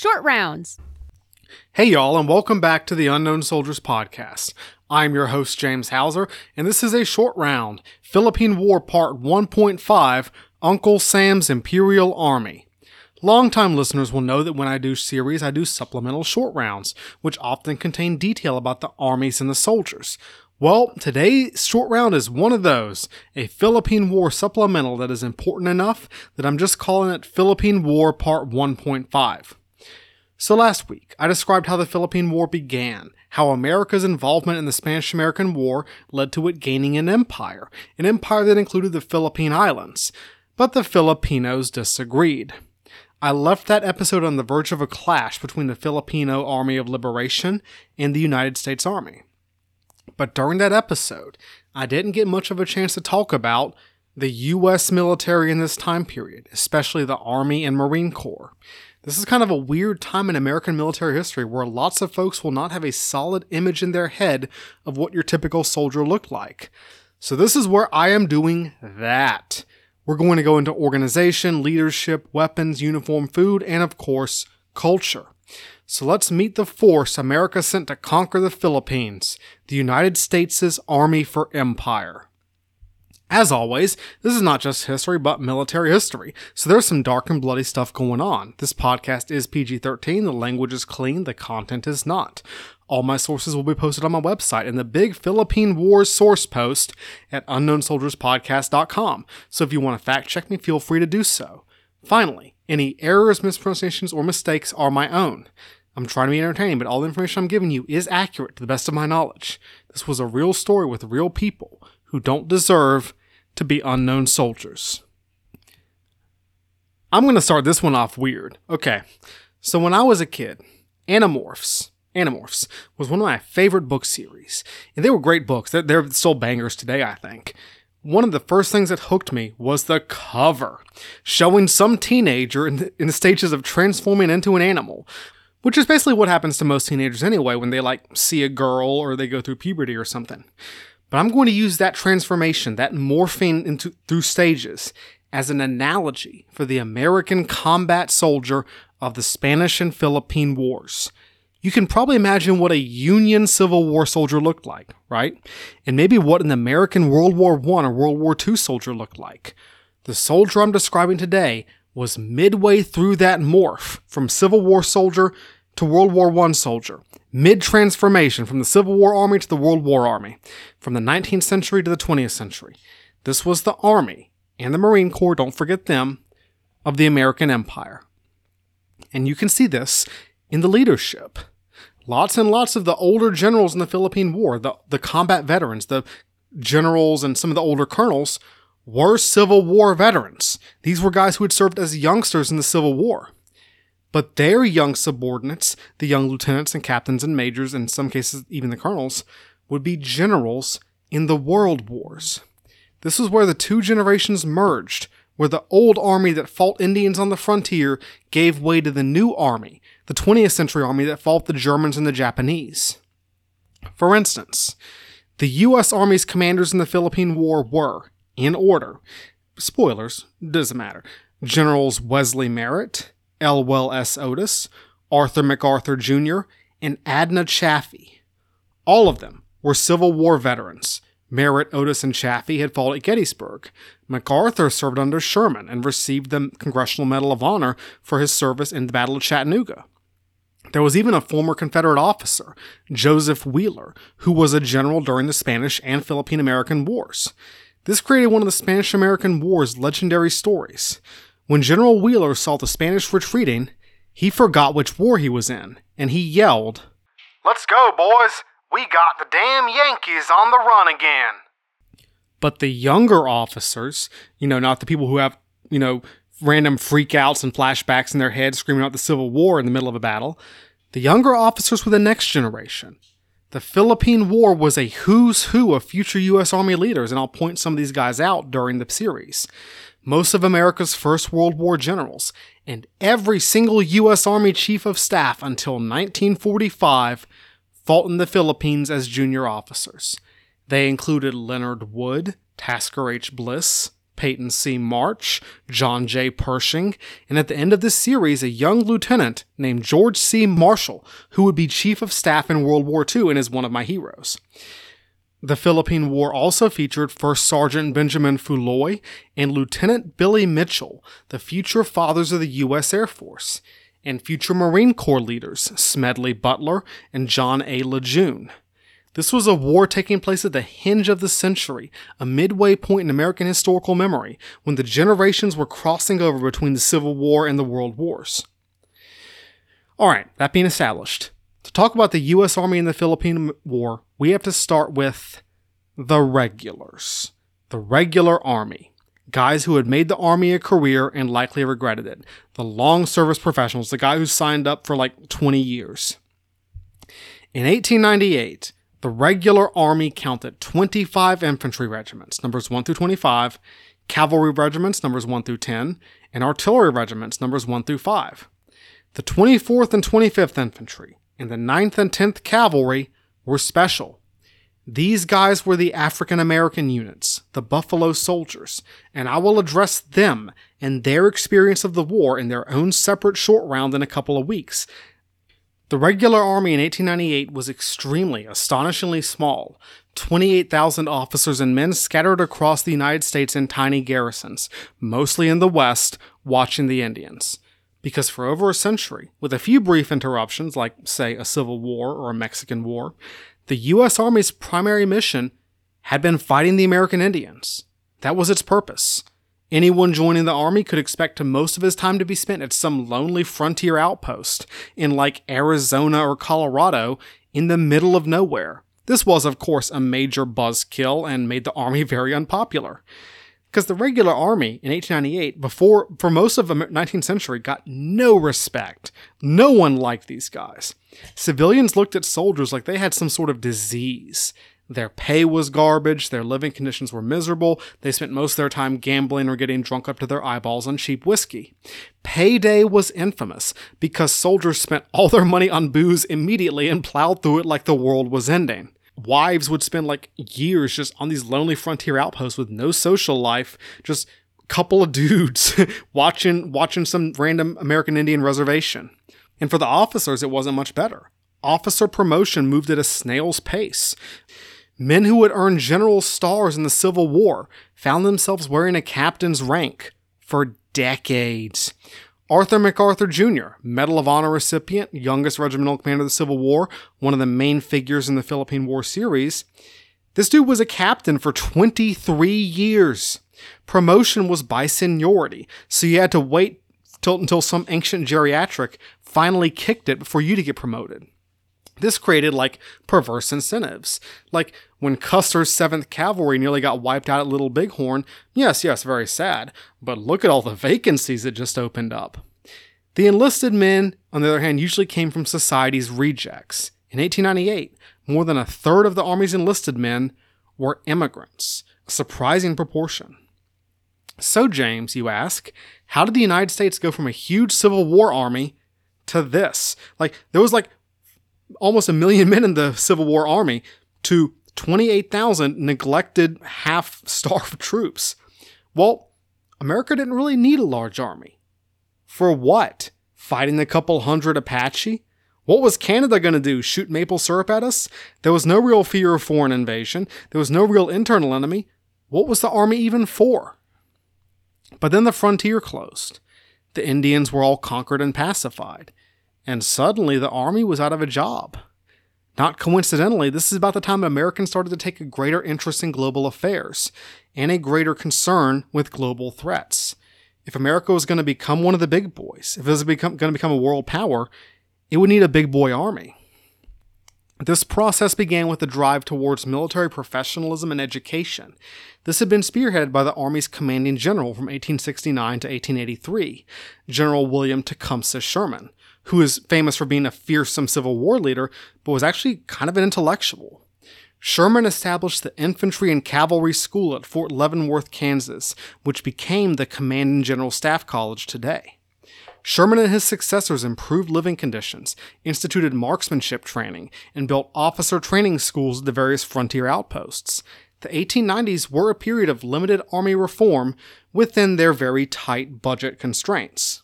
Short Rounds. Hey, y'all, and welcome back to the Unknown Soldiers Podcast. I'm your host, James Houser, and this is a short round Philippine War Part 1.5 Uncle Sam's Imperial Army. Longtime listeners will know that when I do series, I do supplemental short rounds, which often contain detail about the armies and the soldiers. Well, today's short round is one of those, a Philippine War supplemental that is important enough that I'm just calling it Philippine War Part 1.5. So last week, I described how the Philippine War began, how America's involvement in the Spanish American War led to it gaining an empire, an empire that included the Philippine Islands. But the Filipinos disagreed. I left that episode on the verge of a clash between the Filipino Army of Liberation and the United States Army. But during that episode, I didn't get much of a chance to talk about the US military in this time period, especially the Army and Marine Corps. This is kind of a weird time in American military history where lots of folks will not have a solid image in their head of what your typical soldier looked like. So, this is where I am doing that. We're going to go into organization, leadership, weapons, uniform, food, and of course, culture. So let's meet the force America sent to conquer the Philippines, the United States' Army for Empire. As always, this is not just history, but military history, so there's some dark and bloody stuff going on. This podcast is PG 13, the language is clean, the content is not. All my sources will be posted on my website in the big Philippine Wars source post at unknownsoldierspodcast.com, so if you want to fact check me, feel free to do so. Finally, any errors, mispronunciations, or mistakes are my own. I'm trying to be entertaining, but all the information I'm giving you is accurate to the best of my knowledge. This was a real story with real people who don't deserve to be unknown soldiers. I'm going to start this one off weird. Okay, so when I was a kid, Animorphs, Animorphs was one of my favorite book series, and they were great books. They're, they're still bangers today, I think. One of the first things that hooked me was the cover, showing some teenager in the, in the stages of transforming into an animal, which is basically what happens to most teenagers anyway when they like see a girl or they go through puberty or something. But I'm going to use that transformation, that morphing into through stages, as an analogy for the American combat soldier of the Spanish and Philippine Wars. You can probably imagine what a Union Civil War soldier looked like, right? And maybe what an American World War I or World War II soldier looked like. The soldier I'm describing today was midway through that morph from Civil War soldier to World War I soldier, mid transformation from the Civil War Army to the World War Army, from the 19th century to the 20th century. This was the Army and the Marine Corps, don't forget them, of the American Empire. And you can see this in the leadership. Lots and lots of the older generals in the Philippine War, the, the combat veterans, the generals and some of the older colonels, were Civil War veterans. These were guys who had served as youngsters in the Civil War. But their young subordinates, the young lieutenants and captains and majors, in some cases even the colonels, would be generals in the world wars. This was where the two generations merged, where the old army that fought Indians on the frontier gave way to the new army, the 20th century army that fought the Germans and the Japanese. For instance, the U.S. Army's commanders in the Philippine War were, in order, spoilers, doesn't matter, Generals Wesley Merritt, Elwell S. Otis, Arthur MacArthur Jr., and Adna Chaffee. All of them were Civil War veterans. Merritt, Otis, and Chaffee had fought at Gettysburg. MacArthur served under Sherman and received the Congressional Medal of Honor for his service in the Battle of Chattanooga. There was even a former Confederate officer, Joseph Wheeler, who was a general during the Spanish and Philippine American Wars. This created one of the Spanish American War's legendary stories. When General Wheeler saw the Spanish retreating, he forgot which war he was in, and he yelled, Let's go, boys! We got the damn Yankees on the run again! But the younger officers, you know, not the people who have, you know, random freakouts and flashbacks in their head screaming out the Civil War in the middle of a battle, the younger officers were the next generation. The Philippine War was a who's who of future U.S. Army leaders, and I'll point some of these guys out during the series most of America's First World War generals, and every single U.S. Army Chief of Staff until 1945 fought in the Philippines as junior officers. They included Leonard Wood, Tasker H. Bliss, Peyton C. March, John J. Pershing, and at the end of this series, a young lieutenant named George C. Marshall, who would be chief of staff in World War II and is one of my heroes. The Philippine War also featured First Sergeant Benjamin Foulois and Lieutenant Billy Mitchell, the future fathers of the U.S. Air Force, and future Marine Corps leaders Smedley Butler and John A. Lejeune. This was a war taking place at the hinge of the century, a midway point in American historical memory, when the generations were crossing over between the Civil War and the World Wars. Alright, that being established, to talk about the U.S. Army in the Philippine War, we have to start with the regulars. The regular Army. Guys who had made the Army a career and likely regretted it. The long service professionals, the guy who signed up for like 20 years. In 1898, the regular Army counted 25 infantry regiments, numbers 1 through 25, cavalry regiments, numbers 1 through 10, and artillery regiments, numbers 1 through 5. The 24th and 25th Infantry and the 9th and 10th Cavalry were special. These guys were the African American units, the Buffalo Soldiers, and I will address them and their experience of the war in their own separate short round in a couple of weeks. The regular army in 1898 was extremely, astonishingly small 28,000 officers and men scattered across the United States in tiny garrisons, mostly in the West, watching the Indians because for over a century, with a few brief interruptions like, say, a civil war or a Mexican war, the U.S. Army's primary mission had been fighting the American Indians. That was its purpose. Anyone joining the army could expect most of his time to be spent at some lonely frontier outpost in like Arizona or Colorado in the middle of nowhere. This was, of course, a major buzzkill and made the army very unpopular because the regular army in 1898 before for most of the 19th century got no respect. No one liked these guys. Civilians looked at soldiers like they had some sort of disease. Their pay was garbage their living conditions were miserable they spent most of their time gambling or getting drunk up to their eyeballs on cheap whiskey. Payday was infamous because soldiers spent all their money on booze immediately and plowed through it like the world was ending wives would spend like years just on these lonely frontier outposts with no social life, just couple of dudes watching watching some random American Indian reservation. And for the officers, it wasn't much better. Officer promotion moved at a snail's pace. Men who had earned general stars in the Civil War found themselves wearing a captain's rank for decades. Arthur MacArthur Jr., Medal of Honor recipient, youngest regimental commander of the Civil War, one of the main figures in the Philippine War series. This dude was a captain for 23 years. Promotion was by seniority, so you had to wait till, until some ancient geriatric finally kicked it before you to get promoted. This created like perverse incentives. Like when Custer's 7th Cavalry nearly got wiped out at Little Bighorn, yes, yes, very sad, but look at all the vacancies that just opened up. The enlisted men, on the other hand, usually came from society's rejects. In 1898, more than a third of the Army's enlisted men were immigrants, a surprising proportion. So, James, you ask, how did the United States go from a huge Civil War army to this? Like, there was like almost a million men in the Civil War army to 28,000 neglected, half starved troops. Well, America didn't really need a large army. For what? Fighting a couple hundred Apache? What was Canada going to do? Shoot maple syrup at us? There was no real fear of foreign invasion. There was no real internal enemy. What was the army even for? But then the frontier closed. The Indians were all conquered and pacified. And suddenly the army was out of a job. Not coincidentally, this is about the time Americans started to take a greater interest in global affairs and a greater concern with global threats. If America was going to become one of the big boys, if it was become, going to become a world power, it would need a big boy army. This process began with a drive towards military professionalism and education. This had been spearheaded by the Army's commanding general from 1869 to 1883, General William Tecumseh Sherman, who is famous for being a fearsome Civil War leader, but was actually kind of an intellectual. Sherman established the Infantry and Cavalry School at Fort Leavenworth, Kansas, which became the Commanding General Staff College today. Sherman and his successors improved living conditions, instituted marksmanship training, and built officer training schools at the various frontier outposts. the 1890s were a period of limited Army reform within their very tight budget constraints.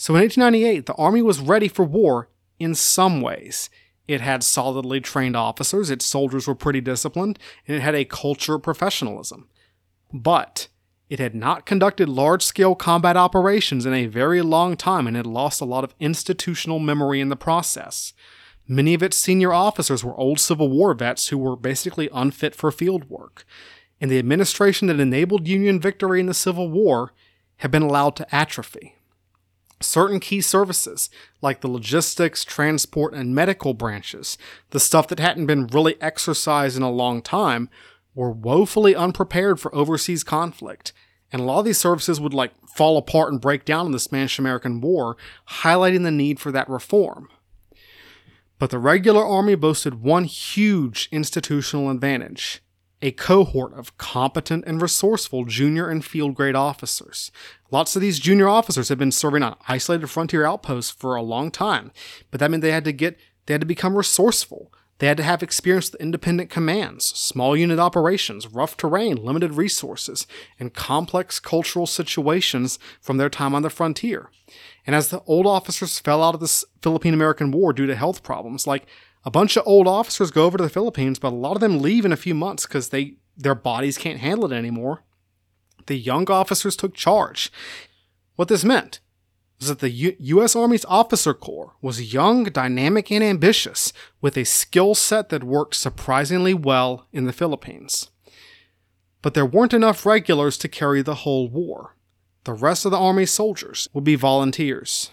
So in 1898, the Army was ready for war in some ways. It had solidly trained officers, its soldiers were pretty disciplined, and it had a culture of professionalism. But it had not conducted large scale combat operations in a very long time and had lost a lot of institutional memory in the process. Many of its senior officers were old Civil War vets who were basically unfit for field work, and the administration that enabled Union victory in the Civil War had been allowed to atrophy. Certain key services, like the logistics, transport, and medical branches, the stuff that hadn't been really exercised in a long time, were woefully unprepared for overseas conflict. And a lot of these services would like fall apart and break down in the Spanish American War, highlighting the need for that reform. But the regular army boasted one huge institutional advantage a cohort of competent and resourceful junior and field grade officers. Lots of these junior officers had been serving on isolated frontier outposts for a long time, but that meant they had to get they had to become resourceful. They had to have experience with independent commands, small unit operations, rough terrain, limited resources, and complex cultural situations from their time on the frontier. And as the old officers fell out of the Philippine American War due to health problems, like a bunch of old officers go over to the Philippines, but a lot of them leave in a few months because they their bodies can't handle it anymore. The young officers took charge. What this meant was that the U- U.S. Army's officer corps was young, dynamic, and ambitious, with a skill set that worked surprisingly well in the Philippines. But there weren't enough regulars to carry the whole war. The rest of the Army's soldiers would be volunteers.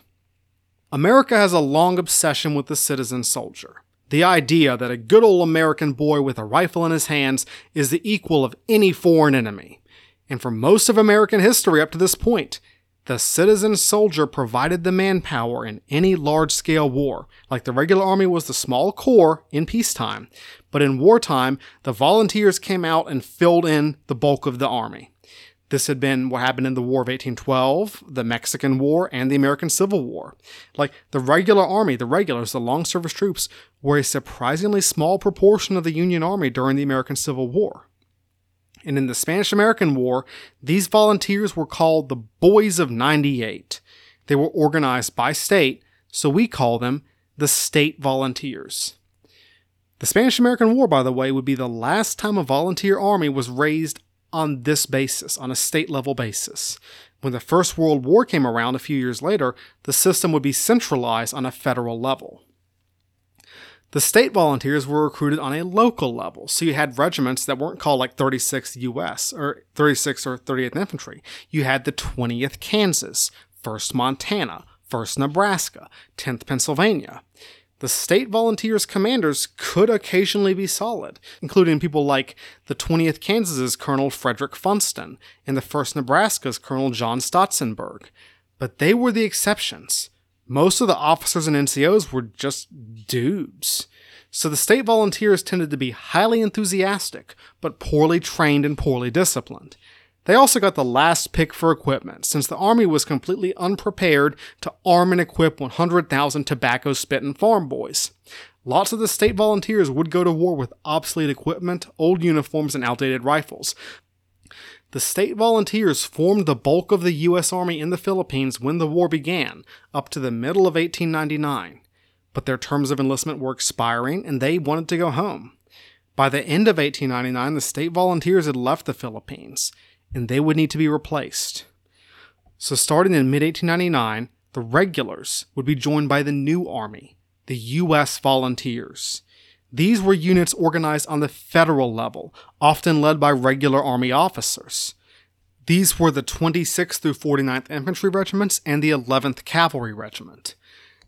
America has a long obsession with the citizen soldier. The idea that a good old American boy with a rifle in his hands is the equal of any foreign enemy. And for most of American history up to this point, the citizen soldier provided the manpower in any large scale war, like the regular army was the small corps in peacetime, but in wartime, the volunteers came out and filled in the bulk of the army. This had been what happened in the War of 1812, the Mexican War, and the American Civil War. Like the regular army, the regulars, the long service troops, were a surprisingly small proportion of the Union Army during the American Civil War and in the Spanish American War, these volunteers were called the Boys of 98. They were organized by state, so we call them the State Volunteers. The Spanish American War, by the way, would be the last time a volunteer army was raised on this basis, on a state level basis. When the First World War came around a few years later, the system would be centralized on a federal level. The state volunteers were recruited on a local level, so you had regiments that weren't called like 36th US or 36th or 38th Infantry. You had the 20th Kansas, 1st Montana, 1st Nebraska, 10th Pennsylvania. The state volunteers commanders could occasionally be solid, including people like the 20th Kansas's Colonel Frederick Funston and the 1st Nebraska's Colonel John Stotsenburg. But they were the exceptions. Most of the officers and NCOs were just dudes. So the state volunteers tended to be highly enthusiastic, but poorly trained and poorly disciplined. They also got the last pick for equipment, since the Army was completely unprepared to arm and equip 100,000 tobacco spitting farm boys. Lots of the state volunteers would go to war with obsolete equipment, old uniforms, and outdated rifles, the state volunteers formed the bulk of the U.S. Army in the Philippines when the war began, up to the middle of 1899. But their terms of enlistment were expiring and they wanted to go home. By the end of 1899, the state volunteers had left the Philippines, and they would need to be replaced. So, starting in mid 1899, the regulars would be joined by the new army, the U.S. Volunteers. These were units organized on the federal level, often led by regular Army officers. These were the 26th through 49th Infantry Regiments and the 11th Cavalry Regiment.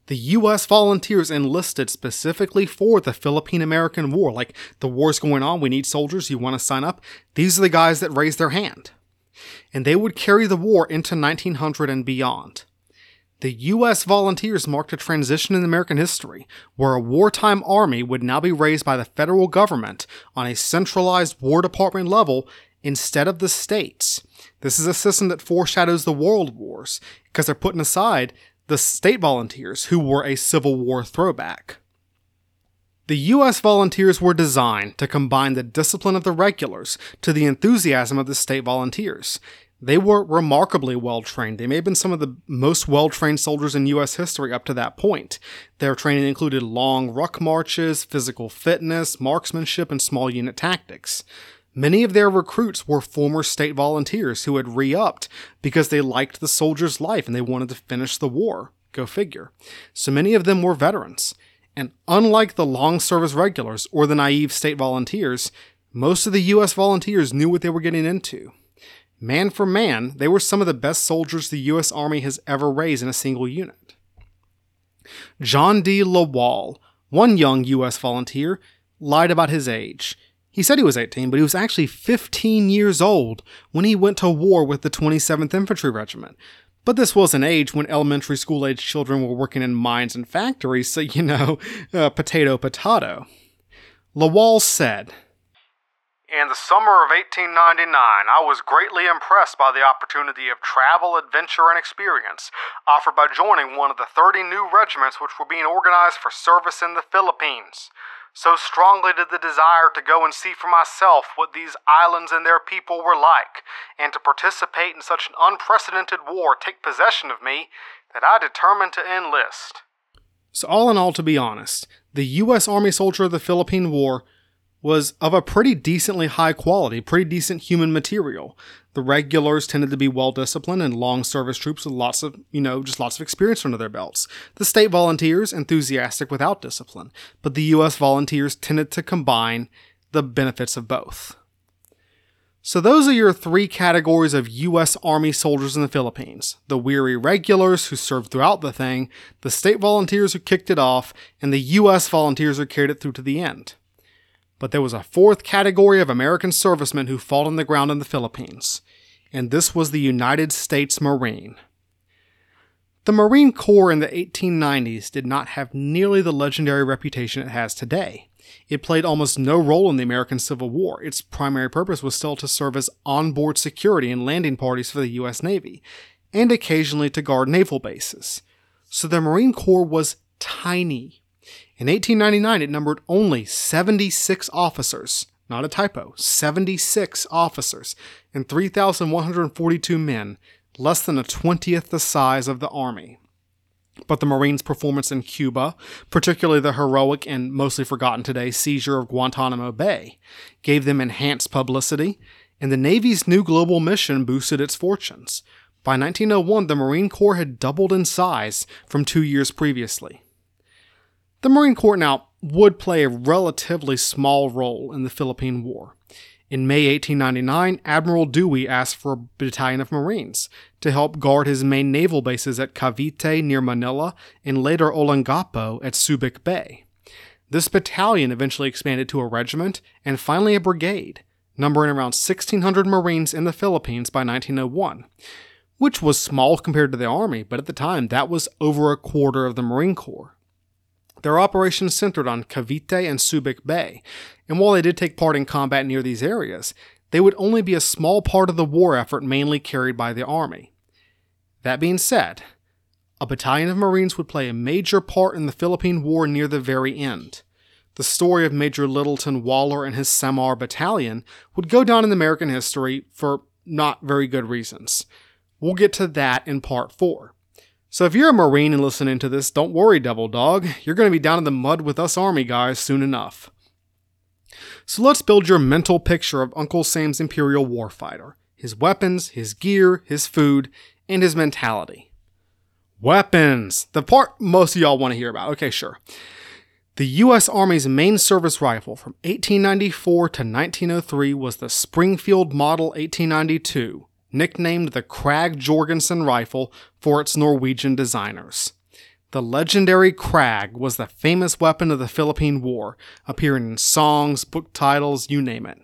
The U.S. volunteers enlisted specifically for the Philippine American War. Like, the war's going on, we need soldiers, you want to sign up? These are the guys that raised their hand. And they would carry the war into 1900 and beyond. The U.S. volunteers marked a transition in American history, where a wartime army would now be raised by the federal government on a centralized War Department level instead of the states. This is a system that foreshadows the world wars, because they're putting aside the state volunteers, who were a Civil War throwback. The U.S. volunteers were designed to combine the discipline of the regulars to the enthusiasm of the state volunteers. They were remarkably well trained. They may have been some of the most well trained soldiers in U.S. history up to that point. Their training included long ruck marches, physical fitness, marksmanship, and small unit tactics. Many of their recruits were former state volunteers who had re upped because they liked the soldier's life and they wanted to finish the war. Go figure. So many of them were veterans. And unlike the long service regulars or the naive state volunteers, most of the U.S. volunteers knew what they were getting into. Man for man, they were some of the best soldiers the U.S. Army has ever raised in a single unit. John D. Lawal, one young U.S. volunteer, lied about his age. He said he was 18, but he was actually 15 years old when he went to war with the 27th Infantry Regiment. But this was an age when elementary school age children were working in mines and factories, so you know, uh, potato, potato. Lawal said, In the summer of 1899, I was greatly impressed by the opportunity of travel, adventure, and experience offered by joining one of the 30 new regiments which were being organized for service in the Philippines. So strongly did the desire to go and see for myself what these islands and their people were like, and to participate in such an unprecedented war take possession of me, that I determined to enlist. So, all in all, to be honest, the U.S. Army soldier of the Philippine War was of a pretty decently high quality, pretty decent human material. The regulars tended to be well disciplined and long service troops with lots of, you know, just lots of experience under their belts. The state volunteers, enthusiastic without discipline. But the U.S. volunteers tended to combine the benefits of both. So, those are your three categories of U.S. Army soldiers in the Philippines the weary regulars who served throughout the thing, the state volunteers who kicked it off, and the U.S. volunteers who carried it through to the end. But there was a fourth category of American servicemen who fought on the ground in the Philippines, and this was the United States Marine. The Marine Corps in the 1890s did not have nearly the legendary reputation it has today. It played almost no role in the American Civil War. Its primary purpose was still to serve as onboard security and landing parties for the U.S. Navy, and occasionally to guard naval bases. So the Marine Corps was tiny. In 1899, it numbered only 76 officers, not a typo, 76 officers, and 3,142 men, less than a twentieth the size of the Army. But the Marines' performance in Cuba, particularly the heroic and mostly forgotten today seizure of Guantanamo Bay, gave them enhanced publicity, and the Navy's new global mission boosted its fortunes. By 1901, the Marine Corps had doubled in size from two years previously. The Marine Corps now would play a relatively small role in the Philippine War. In May 1899, Admiral Dewey asked for a battalion of Marines to help guard his main naval bases at Cavite near Manila and later Olongapo at Subic Bay. This battalion eventually expanded to a regiment and finally a brigade, numbering around 1,600 Marines in the Philippines by 1901, which was small compared to the Army, but at the time that was over a quarter of the Marine Corps. Their operations centered on Cavite and Subic Bay, and while they did take part in combat near these areas, they would only be a small part of the war effort mainly carried by the Army. That being said, a battalion of Marines would play a major part in the Philippine War near the very end. The story of Major Littleton Waller and his Samar Battalion would go down in American history for not very good reasons. We'll get to that in part 4. So if you're a Marine and listening to this, don't worry, Devil Dog. You're going to be down in the mud with us Army guys soon enough. So let's build your mental picture of Uncle Sam's Imperial Warfighter his weapons, his gear, his food, and his mentality. Weapons! The part most of y'all want to hear about. Okay, sure. The U.S. Army's main service rifle from 1894 to 1903 was the Springfield Model 1892, nicknamed the Krag Jorgensen rifle for its Norwegian designers. The legendary Krag was the famous weapon of the Philippine War, appearing in songs, book titles, you name it.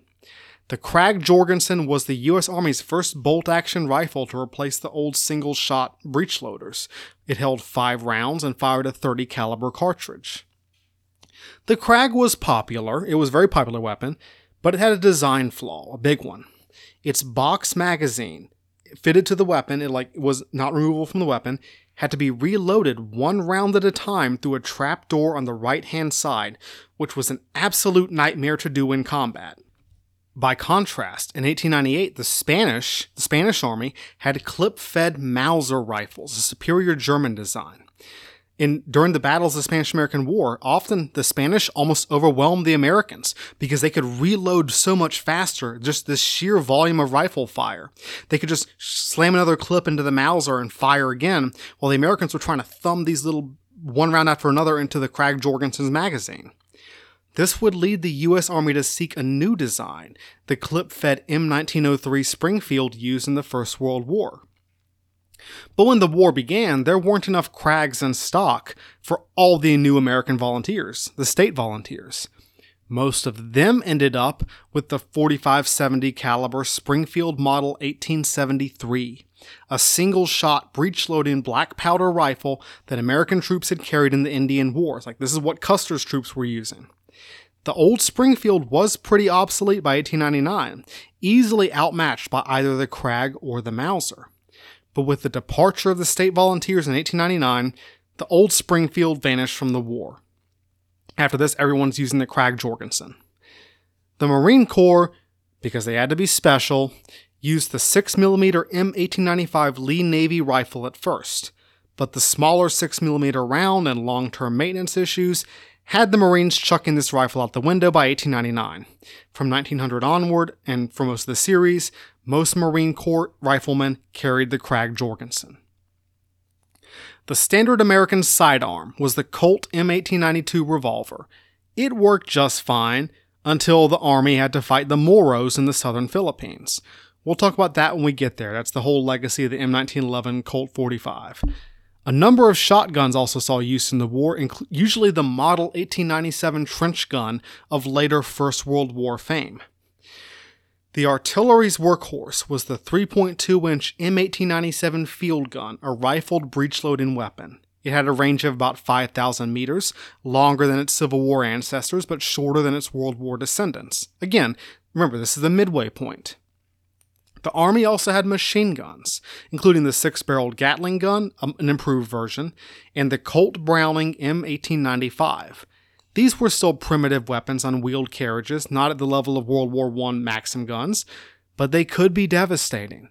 The Krag Jorgensen was the U.S. Army's first bolt action rifle to replace the old single shot breech loaders. It held five rounds and fired a 30 caliber cartridge. The Krag was popular, it was a very popular weapon, but it had a design flaw, a big one. Its box magazine fitted to the weapon, it like was not removable from the weapon, had to be reloaded one round at a time through a trap door on the right hand side, which was an absolute nightmare to do in combat. By contrast, in 1898, the Spanish, the Spanish army had clip-fed Mauser rifles, a superior German design. In, during the battles of the Spanish American War, often the Spanish almost overwhelmed the Americans because they could reload so much faster, just this sheer volume of rifle fire. They could just slam another clip into the Mauser and fire again, while the Americans were trying to thumb these little one round after another into the Krag Jorgensen's magazine. This would lead the U.S. Army to seek a new design, the clip fed M1903 Springfield used in the First World War. But when the war began, there weren't enough Krags in stock for all the new American volunteers, the state volunteers. Most of them ended up with the 4570 caliber Springfield Model 1873, a single-shot breech-loading black powder rifle that American troops had carried in the Indian Wars. Like this is what Custer's troops were using. The old Springfield was pretty obsolete by 1899, easily outmatched by either the Krag or the Mauser but with the departure of the state volunteers in 1899, the old Springfield vanished from the war. After this, everyone's using the Krag Jorgensen. The Marine Corps, because they had to be special, used the 6mm M1895 Lee Navy rifle at first, but the smaller 6mm round and long term maintenance issues had the Marines chucking this rifle out the window by 1899. From 1900 onward, and for most of the series, most Marine Corps riflemen carried the Krag Jorgensen. The standard American sidearm was the Colt M1892 revolver. It worked just fine until the Army had to fight the Moros in the southern Philippines. We'll talk about that when we get there. That's the whole legacy of the M1911 Colt 45. A number of shotguns also saw use in the war, usually the Model 1897 trench gun of later First World War fame. The artillery's workhorse was the 3.2 inch M1897 field gun, a rifled breech loading weapon. It had a range of about 5,000 meters, longer than its Civil War ancestors, but shorter than its World War descendants. Again, remember, this is the midway point. The Army also had machine guns, including the six barreled Gatling gun, um, an improved version, and the Colt Browning M1895. These were still primitive weapons on wheeled carriages, not at the level of World War I Maxim guns, but they could be devastating.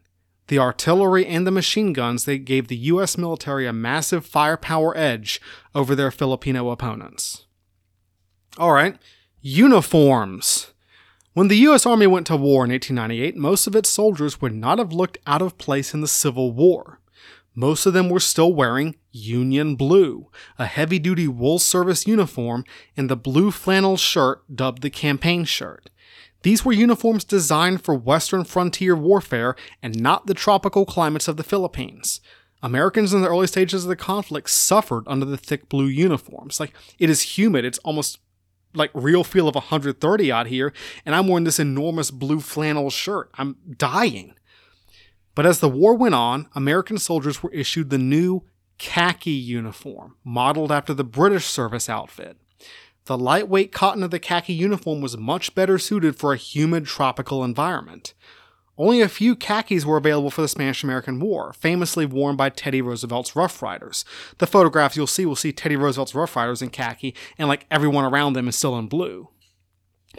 The artillery and the machine guns they gave the US military a massive firepower edge over their Filipino opponents. All right, uniforms. When the US Army went to war in 1898, most of its soldiers would not have looked out of place in the Civil War. Most of them were still wearing Union Blue, a heavy duty wool service uniform, and the blue flannel shirt dubbed the campaign shirt. These were uniforms designed for Western frontier warfare and not the tropical climates of the Philippines. Americans in the early stages of the conflict suffered under the thick blue uniforms. Like, it is humid, it's almost like real feel of 130 out here, and I'm wearing this enormous blue flannel shirt. I'm dying. But as the war went on, American soldiers were issued the new khaki uniform, modeled after the British service outfit. The lightweight cotton of the khaki uniform was much better suited for a humid tropical environment. Only a few khakis were available for the Spanish American War, famously worn by Teddy Roosevelt's Rough Riders. The photographs you'll see will see Teddy Roosevelt's Rough Riders in khaki, and like everyone around them is still in blue.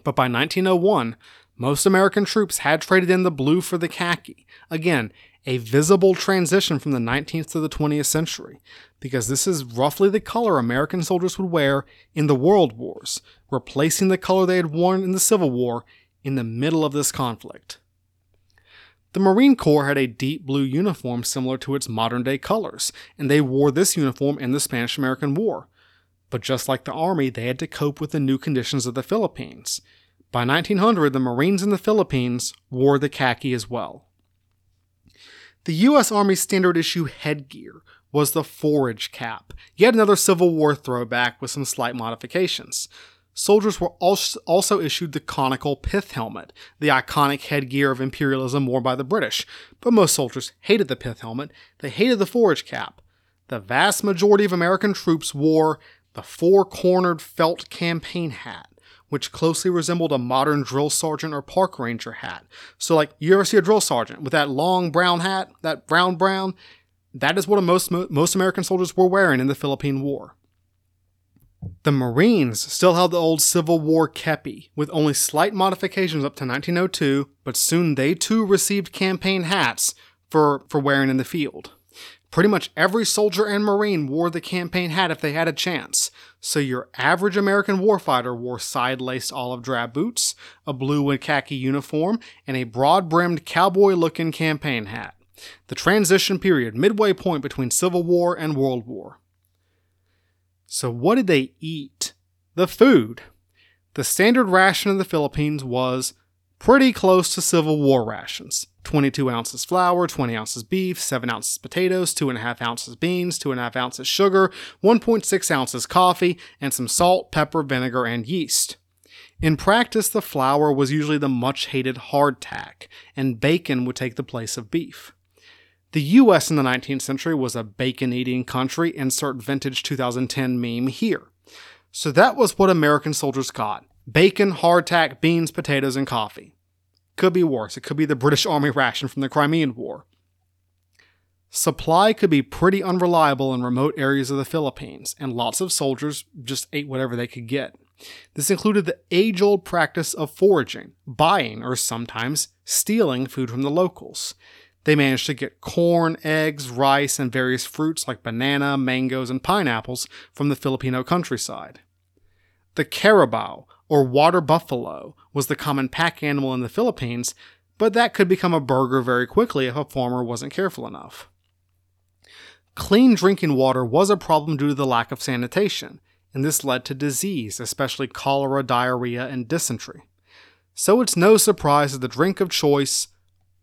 But by 1901, most American troops had traded in the blue for the khaki. Again, a visible transition from the 19th to the 20th century, because this is roughly the color American soldiers would wear in the World Wars, replacing the color they had worn in the Civil War in the middle of this conflict. The Marine Corps had a deep blue uniform similar to its modern day colors, and they wore this uniform in the Spanish American War. But just like the Army, they had to cope with the new conditions of the Philippines. By 1900, the Marines in the Philippines wore the khaki as well. The U.S. Army standard issue headgear was the forage cap, yet another Civil War throwback with some slight modifications. Soldiers were also issued the conical pith helmet, the iconic headgear of imperialism worn by the British, but most soldiers hated the pith helmet, they hated the forage cap. The vast majority of American troops wore the four cornered felt campaign hat which closely resembled a modern drill sergeant or park ranger hat. So, like, you ever see a drill sergeant with that long brown hat, that brown brown? that is what most, most American soldiers were wearing in the Philippine War. The Marines still held the old Civil War kepi, with only slight modifications up to 1902, but soon they too received campaign hats for, for wearing in the field. Pretty much every soldier and Marine wore the campaign hat if they had a chance. So your average American warfighter wore side laced olive drab boots, a blue and khaki uniform, and a broad brimmed cowboy looking campaign hat. The transition period, midway point between Civil War and World War. So, what did they eat? The food. The standard ration in the Philippines was pretty close to Civil War rations 22 ounces flour, 20 ounces beef, 7 ounces potatoes, 2.5 ounces beans, 2.5 ounces sugar, 1.6 ounces coffee, and some salt, pepper, vinegar, and yeast. In practice, the flour was usually the much hated hardtack, and bacon would take the place of beef. The US in the 19th century was a bacon eating country, insert vintage 2010 meme here. So that was what American soldiers got bacon, hardtack, beans, potatoes, and coffee. Could be worse. It could be the British Army ration from the Crimean War. Supply could be pretty unreliable in remote areas of the Philippines, and lots of soldiers just ate whatever they could get. This included the age old practice of foraging, buying, or sometimes stealing food from the locals. They managed to get corn, eggs, rice, and various fruits like banana, mangoes, and pineapples from the Filipino countryside. The carabao, or water buffalo was the common pack animal in the Philippines, but that could become a burger very quickly if a farmer wasn't careful enough. Clean drinking water was a problem due to the lack of sanitation, and this led to disease, especially cholera, diarrhea, and dysentery. So it's no surprise that the drink of choice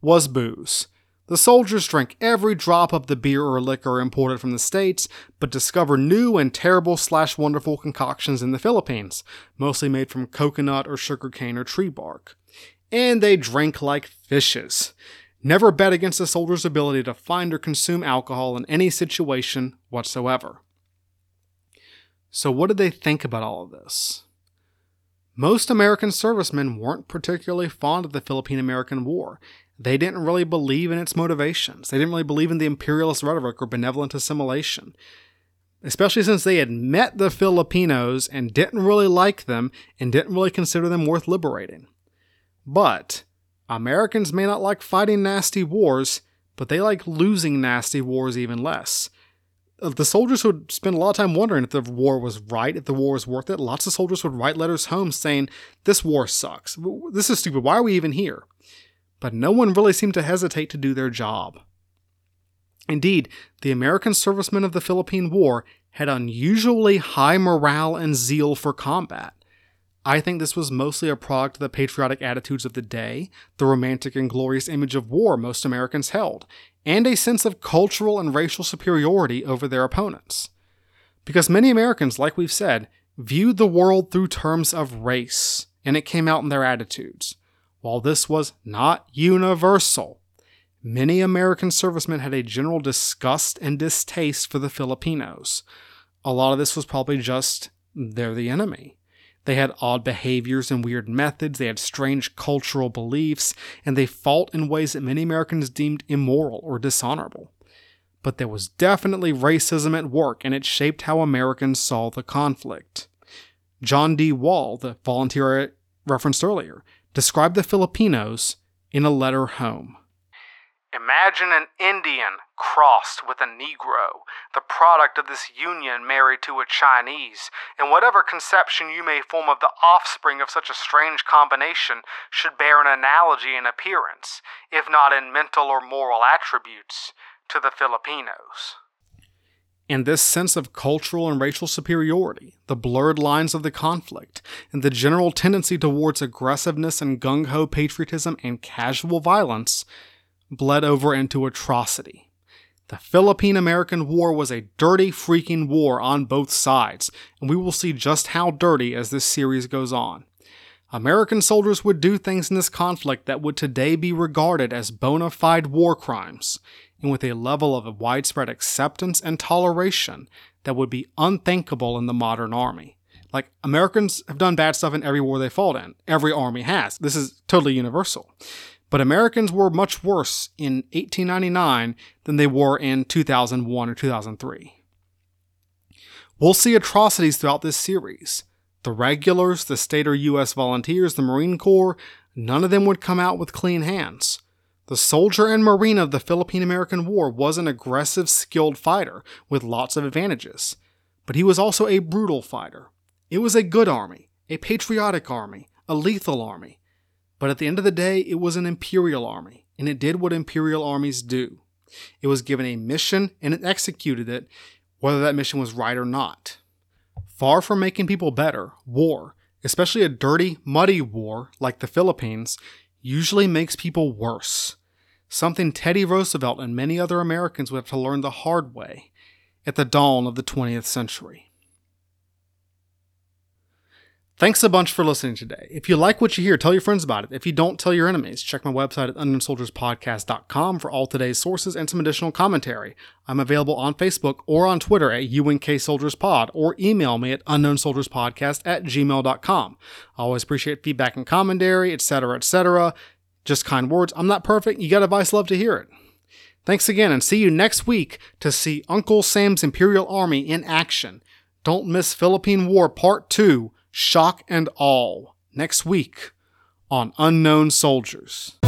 was booze, the soldiers drank every drop of the beer or liquor imported from the States, but discovered new and terrible slash wonderful concoctions in the Philippines, mostly made from coconut or sugarcane or tree bark. And they drank like fishes. Never bet against a soldier's ability to find or consume alcohol in any situation whatsoever. So, what did they think about all of this? Most American servicemen weren't particularly fond of the Philippine American War, they didn't really believe in its motivations. They didn't really believe in the imperialist rhetoric or benevolent assimilation. Especially since they had met the Filipinos and didn't really like them and didn't really consider them worth liberating. But Americans may not like fighting nasty wars, but they like losing nasty wars even less. Uh, the soldiers would spend a lot of time wondering if the war was right, if the war was worth it. Lots of soldiers would write letters home saying, This war sucks. This is stupid. Why are we even here? But no one really seemed to hesitate to do their job. Indeed, the American servicemen of the Philippine War had unusually high morale and zeal for combat. I think this was mostly a product of the patriotic attitudes of the day, the romantic and glorious image of war most Americans held, and a sense of cultural and racial superiority over their opponents. Because many Americans, like we've said, viewed the world through terms of race, and it came out in their attitudes. While this was not universal, many American servicemen had a general disgust and distaste for the Filipinos. A lot of this was probably just they're the enemy. They had odd behaviors and weird methods, they had strange cultural beliefs, and they fought in ways that many Americans deemed immoral or dishonorable. But there was definitely racism at work, and it shaped how Americans saw the conflict. John D. Wall, the volunteer I referenced earlier, described the Filipinos in a letter home. Imagine an Indian crossed with a Negro, the product of this union married to a Chinese, and whatever conception you may form of the offspring of such a strange combination should bear an analogy in appearance, if not in mental or moral attributes, to the Filipinos. And this sense of cultural and racial superiority, the blurred lines of the conflict, and the general tendency towards aggressiveness and gung ho patriotism and casual violence bled over into atrocity. The Philippine American War was a dirty freaking war on both sides, and we will see just how dirty as this series goes on. American soldiers would do things in this conflict that would today be regarded as bona fide war crimes, and with a level of widespread acceptance and toleration that would be unthinkable in the modern army. Like, Americans have done bad stuff in every war they fought in. Every army has. This is totally universal. but Americans were much worse in 1899 than they were in 2001 or 2003. We'll see atrocities throughout this series. The regulars, the state or U.S. volunteers, the Marine Corps, none of them would come out with clean hands. The soldier and Marine of the Philippine American War was an aggressive, skilled fighter with lots of advantages. But he was also a brutal fighter. It was a good army, a patriotic army, a lethal army. But at the end of the day, it was an imperial army, and it did what imperial armies do. It was given a mission and it executed it, whether that mission was right or not. Far from making people better, war, especially a dirty, muddy war like the Philippines, usually makes people worse. Something Teddy Roosevelt and many other Americans would have to learn the hard way at the dawn of the 20th century. Thanks a bunch for listening today. If you like what you hear, tell your friends about it. If you don't, tell your enemies. Check my website at unknownsoldierspodcast.com for all today's sources and some additional commentary. I'm available on Facebook or on Twitter at UNKSoldiersPod or email me at unknownsoldierspodcast at gmail.com. I always appreciate feedback and commentary, etc., etc. Just kind words. I'm not perfect. You got advice, love to hear it. Thanks again, and see you next week to see Uncle Sam's Imperial Army in action. Don't miss Philippine War Part 2 shock and Awe next week on Unknown Soldiers.